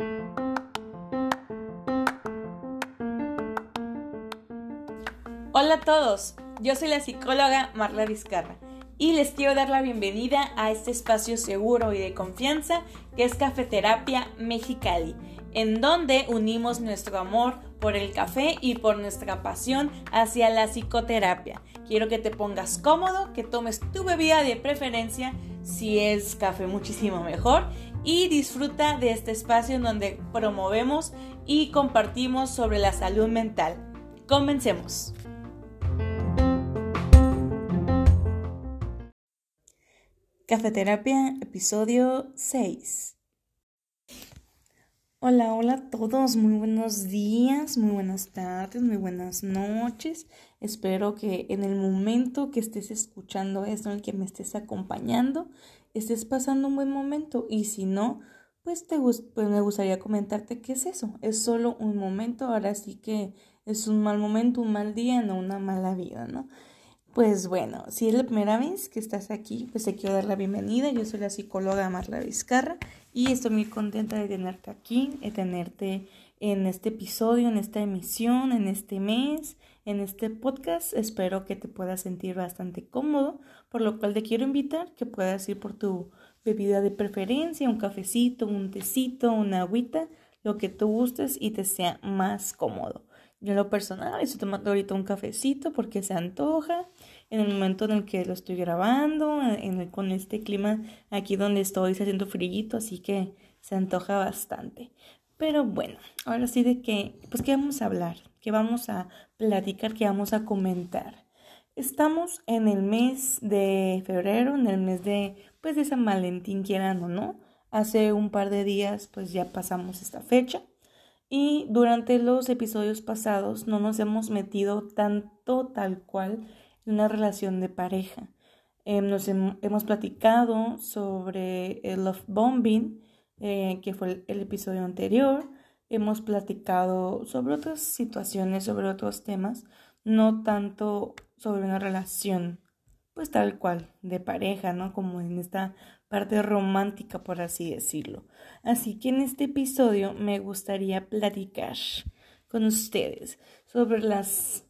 Hola a todos, yo soy la psicóloga Marla Vizcarra y les quiero dar la bienvenida a este espacio seguro y de confianza que es Cafeterapia Mexicali, en donde unimos nuestro amor por el café y por nuestra pasión hacia la psicoterapia. Quiero que te pongas cómodo, que tomes tu bebida de preferencia, si es café muchísimo mejor, y disfruta de este espacio en donde promovemos y compartimos sobre la salud mental. Comencemos. Cafeterapia, episodio 6. Hola, hola a todos, muy buenos días, muy buenas tardes, muy buenas noches. Espero que en el momento que estés escuchando esto, en el que me estés acompañando, estés pasando un buen momento y si no, pues, te, pues me gustaría comentarte qué es eso. Es solo un momento, ahora sí que es un mal momento, un mal día, no una mala vida, ¿no? Pues bueno, si es la primera vez que estás aquí, pues te quiero dar la bienvenida. Yo soy la psicóloga Marla Vizcarra y estoy muy contenta de tenerte aquí, de tenerte en este episodio, en esta emisión, en este mes, en este podcast. Espero que te puedas sentir bastante cómodo, por lo cual te quiero invitar que puedas ir por tu bebida de preferencia, un cafecito, un tecito, una agüita, lo que tú gustes y te sea más cómodo. Yo en lo personal estoy tomando ahorita un cafecito porque se antoja en el momento en el que lo estoy grabando, con este clima aquí donde estoy haciendo frío, así que se antoja bastante. Pero bueno, ahora sí de que, pues qué vamos a hablar, qué vamos a platicar, qué vamos a comentar. Estamos en el mes de febrero, en el mes de, pues de San Valentín, quieran o no. Hace un par de días, pues ya pasamos esta fecha. Y durante los episodios pasados no nos hemos metido tanto tal cual una relación de pareja. Em, nos hemos platicado sobre el love bombing, eh, que fue el, episodio anterior. Hemos platicado sobre otras situaciones, sobre otros temas, no tanto sobre una relación, pues tal cual, de pareja, ¿no? Como en esta parte romántica, por así decirlo. Así que en este episodio me gustaría platicar con ustedes sobre las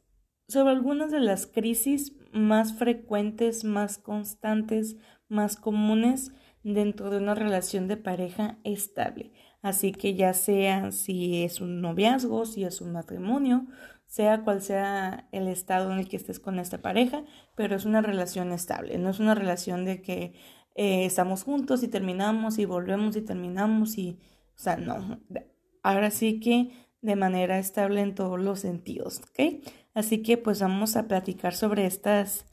sobre algunas de las crisis más frecuentes, más constantes, más comunes dentro de una relación de pareja estable. Así que ya sea si es un noviazgo, si es un matrimonio, sea cual sea el estado en el que estés con esta pareja, pero es una relación estable, no es una relación de que eh, estamos juntos y terminamos y volvemos y terminamos y, o sea, no, ahora sí que de manera estable en todos los sentidos, ¿ok? Así que pues vamos a platicar sobre estas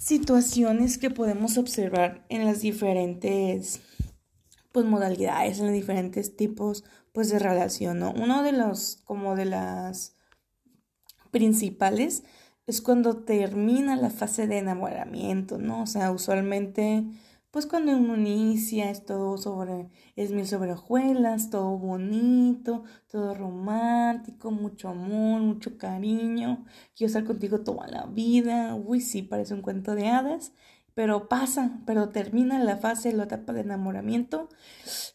situaciones que podemos observar en las diferentes pues modalidades, en los diferentes tipos pues de relación, ¿no? Uno de los como de las principales es cuando termina la fase de enamoramiento, ¿no? O sea, usualmente pues cuando uno inicia es todo sobre, es mil sobre hojuelas, todo bonito, todo romántico, mucho amor, mucho cariño, quiero estar contigo toda la vida, uy sí, parece un cuento de hadas, pero pasa, pero termina la fase, la etapa de enamoramiento.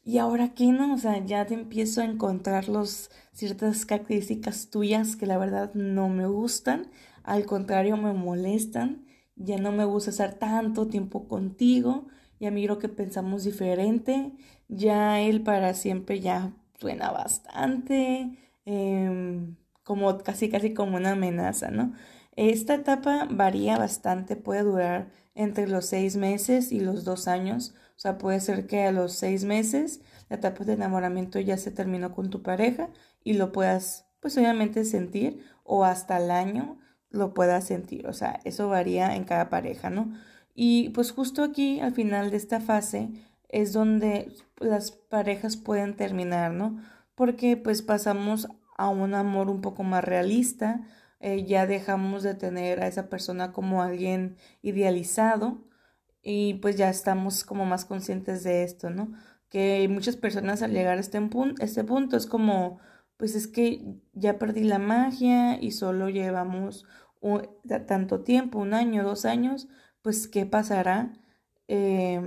Y ahora qué no, o sea, ya te empiezo a encontrar los, ciertas características tuyas que la verdad no me gustan, al contrario me molestan, ya no me gusta estar tanto tiempo contigo, ya miro que pensamos diferente, ya él para siempre ya suena bastante, em, como casi casi como una amenaza, ¿no? Esta etapa varía bastante, puede durar entre los seis meses y los dos años, o sea, puede ser que a los seis meses la etapa de enamoramiento ya se terminó con tu pareja y lo puedas, pues obviamente sentir, o hasta el año lo puedas sentir, o sea, eso varía en cada pareja, ¿no? Y pues justo aquí, al final de esta fase, es donde las parejas pueden terminar, ¿no? Porque pues pasamos a un amor un poco más realista, eh, ya dejamos de tener a esa persona como alguien idealizado y pues ya estamos como más conscientes de esto, ¿no? Que muchas personas al llegar a este, punto, este punto es como, pues es que ya perdí la magia y solo llevamos tanto tiempo, un año, dos años, pues qué pasará. Eh,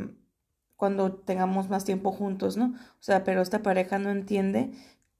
cuando tengamos más tiempo juntos, ¿no? O sea, pero esta pareja no entiende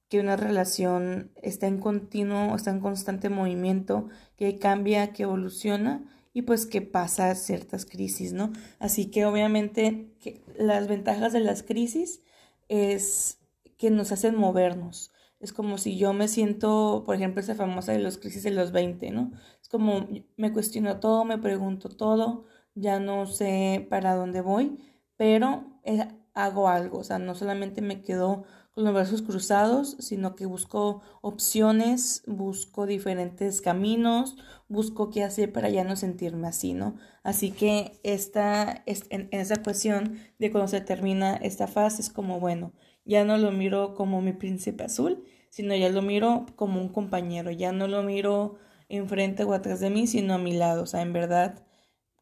que una relación está en continuo, está en constante movimiento, que cambia, que evoluciona y pues que pasa ciertas crisis, ¿no? Así que obviamente las ventajas de las crisis es que nos hacen movernos. Es como si yo me siento, por ejemplo, esa famosa de los crisis de los 20, ¿no? Es como me cuestiono todo, me pregunto todo, ya no sé para dónde voy, pero eh, hago algo, o sea, no solamente me quedo con los brazos cruzados, sino que busco opciones, busco diferentes caminos, busco qué hacer para ya no sentirme así, ¿no? Así que esta, en, en esa cuestión de cuando se termina esta fase es como, bueno, ya no lo miro como mi príncipe azul, sino ya lo miro como un compañero, ya no lo miro enfrente o atrás de mí, sino a mi lado, o sea, en verdad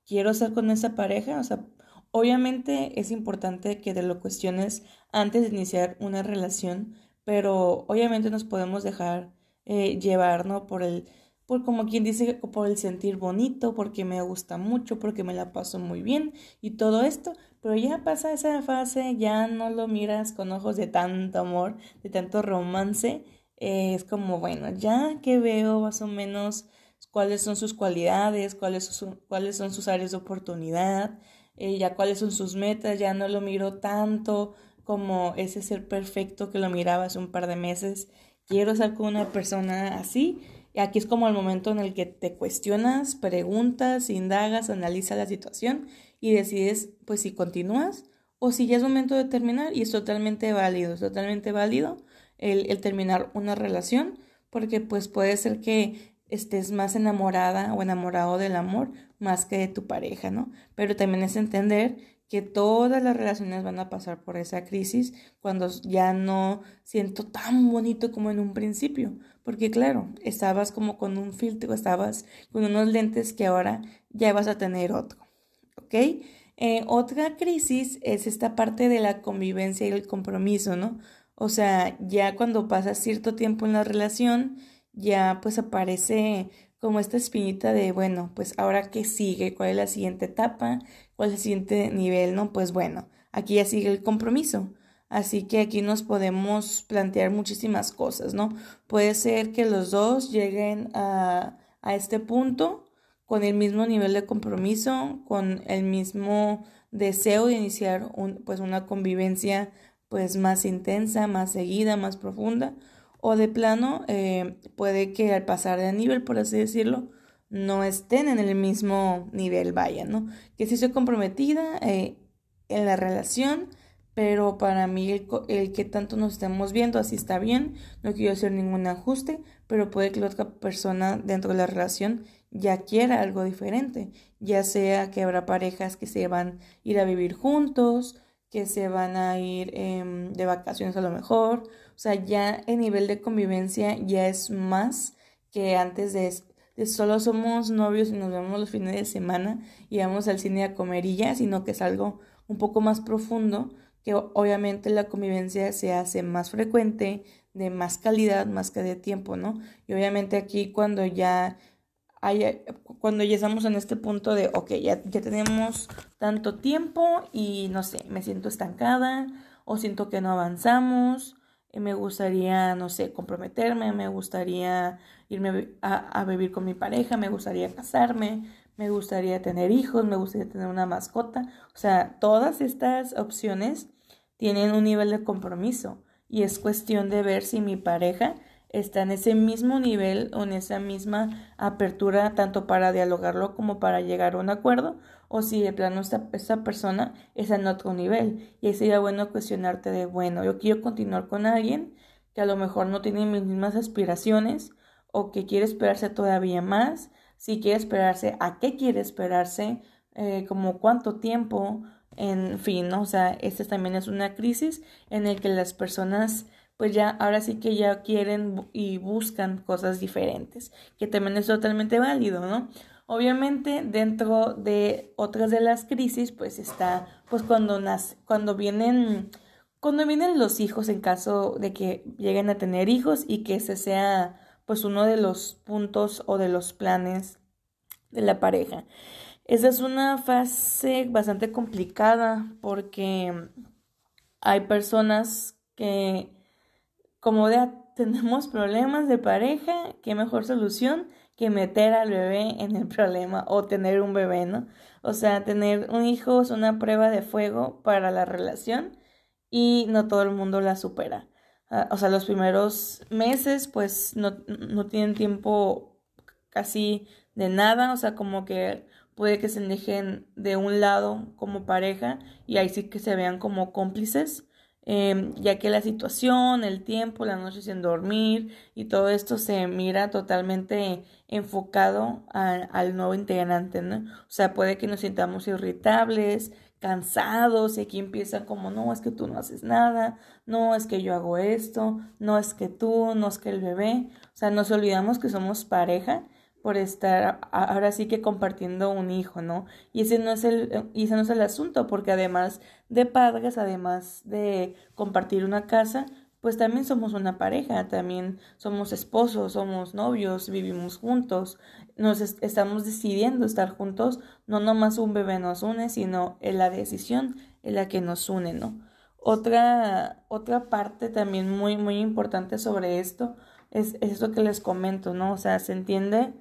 quiero estar con esa pareja, o sea, obviamente es importante que te lo cuestiones antes de iniciar una relación, pero obviamente nos podemos dejar eh, llevar, ¿no? Por el, por como quien dice, por el sentir bonito, porque me gusta mucho, porque me la paso muy bien y todo esto, pero ya pasa esa fase, ya no lo miras con ojos de tanto amor, de tanto romance, eh, es como, bueno, ya que veo más o menos cuáles son sus cualidades, cuáles son, sus áreas de oportunidad, eh, ya cuáles son sus metas, ya no lo miro tanto como ese ser perfecto que lo miraba hace un par de meses. Quiero estar con una persona así. Y aquí es como el momento en el que te cuestionas, preguntas, indagas, analizas la situación y decides pues si continúas o si ya es momento de terminar y es totalmente válido, es totalmente válido el, terminar una relación porque pues puede ser que estés más enamorada o enamorado del amor más que de tu pareja, ¿no? Pero también es entender que todas las relaciones van a pasar por esa crisis cuando ya no siento tan bonito como en un principio, porque claro, estabas como con un filtro, estabas con unos lentes que ahora ya vas a tener otro, ¿ok? Eh, otra crisis es esta parte de la convivencia y el compromiso, ¿no? O sea, ya cuando pasas cierto tiempo en la relación, ya pues aparece como esta espinita de, bueno, pues ahora qué sigue, cuál es la siguiente etapa, cuál es el siguiente nivel, ¿no? Pues bueno, aquí ya sigue el compromiso. Así que aquí nos podemos plantear muchísimas cosas, ¿no? Puede ser que los dos lleguen a, a este punto con el mismo nivel de compromiso, con el mismo deseo de iniciar pues una convivencia pues más intensa, más seguida, más profunda, o de plano eh, puede que al pasar de nivel, por así decirlo, no estén en el mismo nivel, vaya, ¿no? Que sí soy comprometida eh, en la relación, pero para mí el, el, que tanto nos estemos viendo así está bien, no quiero hacer ningún ajuste, pero puede que la otra persona dentro de la relación ya quiera algo diferente, ya sea que habrá parejas que se van a ir a vivir juntos, que se van a ir eh, de vacaciones a lo mejor, o sea, ya el nivel de convivencia ya es más que antes de, de solo somos novios y nos vemos los fines de semana y vamos al cine a comer y ya, sino que es algo un poco más profundo, que obviamente la convivencia se hace más frecuente, de más calidad, más que de tiempo, ¿no? Y obviamente aquí cuando ya cuando ya estamos en este punto de, ok, ya, ya tenemos tanto tiempo y no sé, me siento estancada o siento que no avanzamos, y me gustaría, no sé, comprometerme, me gustaría irme a, a vivir con mi pareja, me gustaría casarme, me gustaría tener hijos, me gustaría tener una mascota. O sea, todas estas opciones tienen un nivel de compromiso y es cuestión de ver si mi pareja está en ese mismo nivel o en esa misma apertura tanto para dialogarlo como para llegar a un acuerdo o si de plano esta, esta persona está en otro nivel y ahí sería bueno cuestionarte de bueno yo quiero continuar con alguien que a lo mejor no tiene mis mismas aspiraciones o que quiere esperarse todavía más si quiere esperarse a qué quiere esperarse eh, como cuánto tiempo en fin ¿no? o sea esta también es una crisis en el que las personas pues ya ahora sí que ya quieren y buscan cosas diferentes, que también es totalmente válido, ¿no? Obviamente dentro de otras de las crisis, pues está, pues cuando cuando vienen, cuando vienen los hijos en caso de que lleguen a tener hijos y que ese sea, pues uno de los puntos o de los planes de la pareja. Esa es una fase bastante complicada porque hay personas que como ya tenemos problemas de pareja, qué mejor solución que meter al bebé en el problema o tener un bebé, ¿no? O sea, tener un hijo es una prueba de fuego para la relación y no todo el mundo la supera. Ah, o sea, los primeros meses pues no, no tienen tiempo casi de nada, o sea, como que puede que se dejen de un lado como pareja y ahí sí que se vean como cómplices Em, ya que la situación, el tiempo, la noche sin dormir y todo esto se mira totalmente enfocado al nuevo integrante, ¿no? O sea, puede que nos sintamos irritables, cansados y aquí empiezan como, no, es que tú no haces nada, no, es que yo hago esto, no es que tú, no es que el bebé, o sea, nos olvidamos que somos pareja por estar ahora sí que compartiendo un hijo, ¿no? Y ese no es el, y ese no es el asunto, porque además de padres, además de compartir una casa, pues también somos una pareja, también somos esposos, somos novios, vivimos juntos, nos estamos decidiendo estar juntos, no nomás un bebé nos une, sino en la decisión en la que nos une, ¿no? Otra, otra parte también muy, muy importante sobre esto es, es esto que les comento, ¿no? O sea, se entiende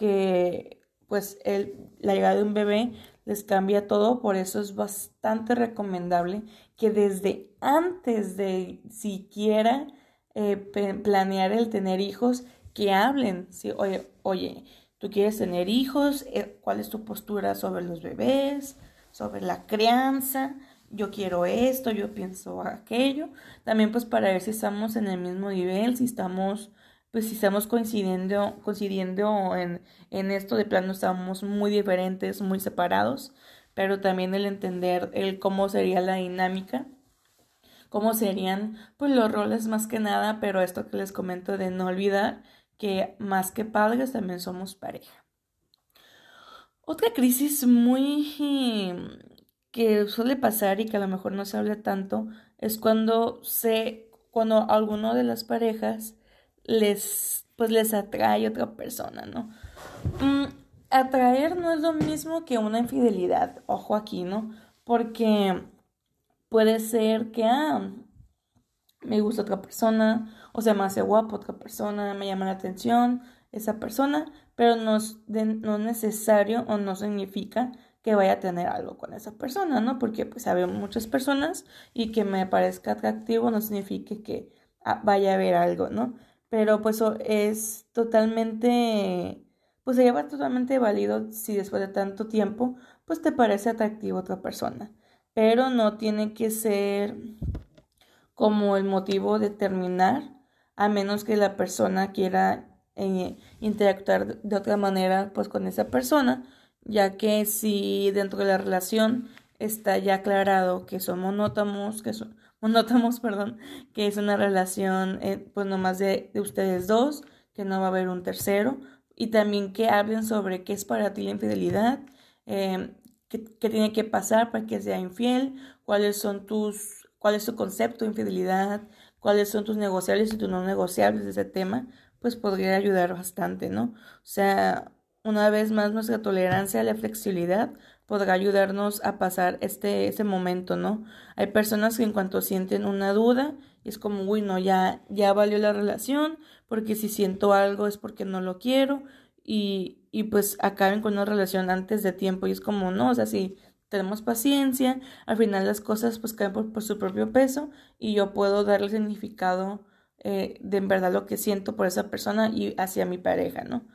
que pues el, la llegada de un bebé les cambia todo, por eso es bastante recomendable que desde antes de siquiera eh, planear el tener hijos, que hablen, ¿sí? oye, oye, tú quieres tener hijos, eh, cuál es tu postura sobre los bebés, sobre la crianza, yo quiero esto, yo pienso aquello, también pues para ver si estamos en el mismo nivel, si estamos pues si estamos coincidiendo, coincidiendo en, en esto, de plano estamos muy diferentes, muy separados, pero también el entender el cómo sería la dinámica, cómo serían pues los roles más que nada, pero esto que les comento de no olvidar que más que padres también somos pareja. Otra crisis muy que suele pasar y que a lo mejor no se habla tanto es cuando se cuando alguno de las parejas les, pues les atrae otra persona, ¿no? Mm, atraer no es lo mismo que una infidelidad, ojo aquí, ¿no? Porque puede ser que, ah, me gusta otra persona, o sea, me hace guapo otra persona, me llama la atención esa persona, pero no es, necesario o no significa que vaya a tener algo con esa persona, ¿no? Porque pues hay muchas personas y que me parezca atractivo no significa que ah, vaya a haber algo, ¿no? Pero pues es totalmente, pues se lleva totalmente válido si después de tanto tiempo, pues te parece atractivo otra persona, pero no tiene que ser como el motivo de terminar, a menos que la persona quiera eh, interactuar de otra manera pues con esa persona, ya que si dentro de la relación está ya aclarado que son monótamos, que son notamos, perdón, que es una relación eh, pues nomás de, de ustedes dos, que no va a haber un tercero, y también que hablen sobre qué es para ti la infidelidad, eh, qué, qué, tiene que pasar para que sea infiel, cuáles son tus, cuál es tu concepto de infidelidad, cuáles son tus negociables y tus no negociables de ese tema, pues podría ayudar bastante, ¿no? O sea, una vez más nuestra tolerancia a la flexibilidad podrá ayudarnos a pasar este, ese momento, ¿no? Hay personas que en cuanto sienten una duda, es como, uy, no, ya, ya valió la relación, porque si siento algo es porque no lo quiero, y, y pues acaben con una relación antes de tiempo, y es como, no, o sea, si tenemos paciencia, al final las cosas pues caen por, su propio peso, y yo puedo darle significado eh, de en verdad lo que siento por esa persona y hacia mi pareja, ¿no?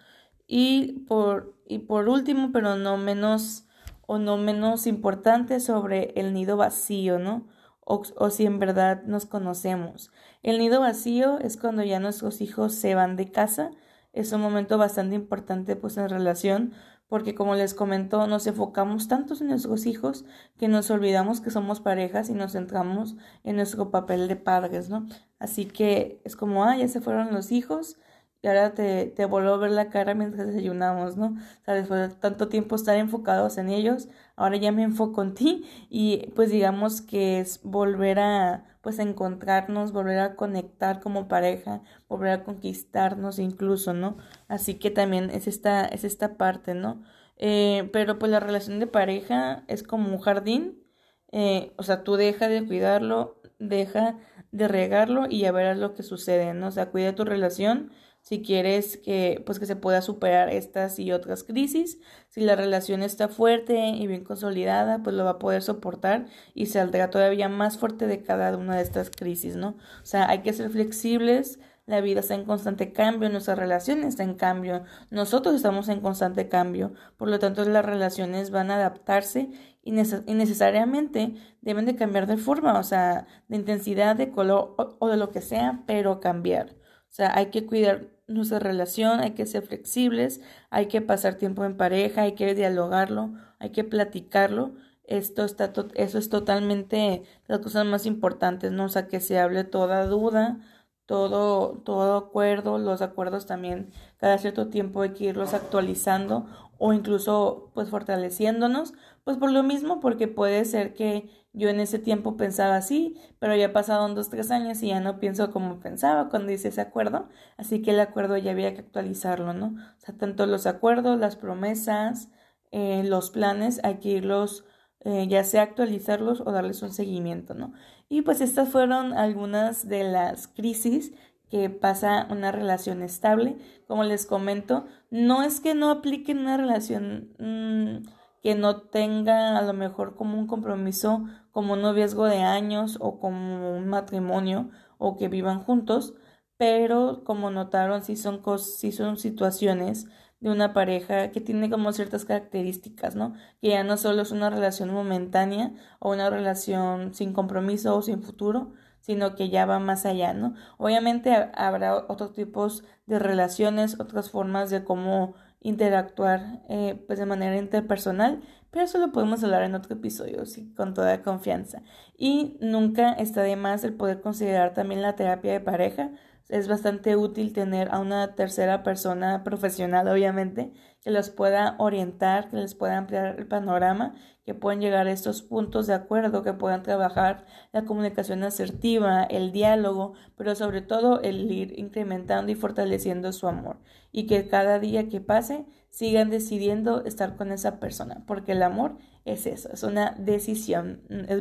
Y por, y por último, pero no menos o no menos importante sobre el nido vacío, ¿no? O, o, si en verdad nos conocemos. El nido vacío es cuando ya nuestros hijos se van de casa. Es un momento bastante importante pues en relación porque como les comento nos enfocamos tantos en nuestros hijos que nos olvidamos que somos parejas y nos centramos en nuestro papel de padres, ¿no? Así que es como, ah, ya se fueron los hijos, y ahora te, te vuelvo a ver la cara mientras desayunamos, ¿no? O sea, después de tanto tiempo estar enfocados en ellos, ahora ya me enfoco en ti y pues digamos que es volver a pues encontrarnos, volver a conectar como pareja, volver a conquistarnos incluso, ¿no? Así que también es esta, es esta parte, ¿no? Eh, pero pues la relación de pareja es como un jardín. Eh, o sea, tú deja de cuidarlo, deja de regarlo y ya verás lo que sucede, ¿no? O sea, cuida tu relación si quieres que pues que se pueda superar estas y otras crisis. Si la relación está fuerte y bien consolidada, pues lo va a poder soportar y saldrá todavía más fuerte de cada una de estas crisis, ¿no? O sea, hay que ser flexibles, la vida está en constante cambio, nuestra relación está en cambio, nosotros estamos en constante cambio, por lo tanto las relaciones van a adaptarse y, necesariamente deben de cambiar de forma, o sea, de intensidad, de color o de lo que sea, pero cambiar. O sea, hay que cuidar nuestra relación, hay que ser flexibles, hay que pasar tiempo en pareja, hay que dialogarlo, hay que platicarlo. Esto está eso es totalmente las cosas más importantes, ¿no? O sea, que se hable toda duda, todo, todo acuerdo, los acuerdos también cada cierto tiempo hay que irlos actualizando o incluso pues fortaleciéndonos, pues por lo mismo, porque puede ser que yo en ese tiempo pensaba así, pero ya pasaron dos, tres años y ya no pienso como pensaba cuando hice ese acuerdo, así que el acuerdo ya había que actualizarlo, ¿no? O sea, tanto los acuerdos, las promesas, eh, los planes, hay que irlos, eh, ya sea actualizarlos o darles un seguimiento, ¿no? Y pues estas fueron algunas de las crisis que pasa una relación estable. Como les comento, no es que no apliquen una relación mm, que no tenga a lo mejor como un compromiso, como un noviazgo de años o como un matrimonio o que vivan juntos, pero como notaron, sí son, sí son situaciones de una pareja que tiene como ciertas características, ¿no? Que ya no solo es una relación momentánea o una relación sin compromiso o sin futuro, sino que ya va más allá, ¿no? Obviamente habrá otros tipos de relaciones, otras formas de cómo interactuar eh, pues de manera interpersonal, pero eso lo podemos hablar en otro episodio, sí, con toda confianza. Y nunca está de más el poder considerar también la terapia de pareja, es bastante útil tener a una tercera persona profesional, obviamente, que los pueda orientar, que les pueda ampliar el panorama, que puedan llegar a estos puntos de acuerdo, que puedan trabajar la comunicación asertiva, el diálogo, pero sobre todo el ir incrementando y fortaleciendo su amor. Y que cada día que pase sigan decidiendo estar con esa persona, porque el amor es eso, es una decisión,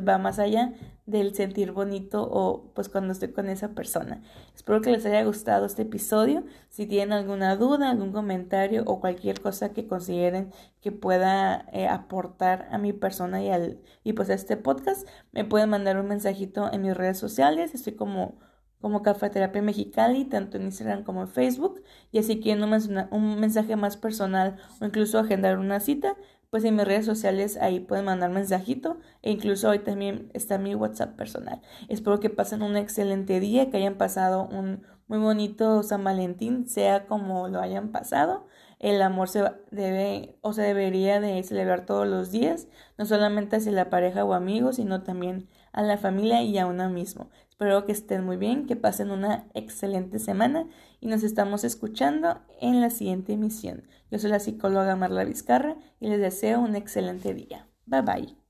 va más allá del sentir bonito o pues cuando estoy con esa persona. Espero que les haya gustado este episodio. Si tienen alguna duda, algún comentario o cualquier cosa que consideren que pueda eh, aportar a mi persona y al y pues a este podcast, me pueden mandar un mensajito en mis redes sociales. Estoy como como Cafeterapia Mexicali, tanto en Instagram como en Facebook. Y así quieren un, mensaje más personal o incluso agendar una cita, pues en mis redes sociales ahí pueden mandar mensajito e incluso hoy también está mi WhatsApp personal. Espero que pasen un excelente día, que hayan pasado un muy bonito San Valentín, sea como lo hayan pasado. El amor se debe o se debería de celebrar todos los días, no solamente hacia la pareja o amigos, sino también a la familia y a uno mismo. Espero que estén muy bien, que pasen una excelente semana y nos estamos escuchando en la siguiente emisión. Yo soy la psicóloga Marla Vizcarra y les deseo un excelente día. Bye bye.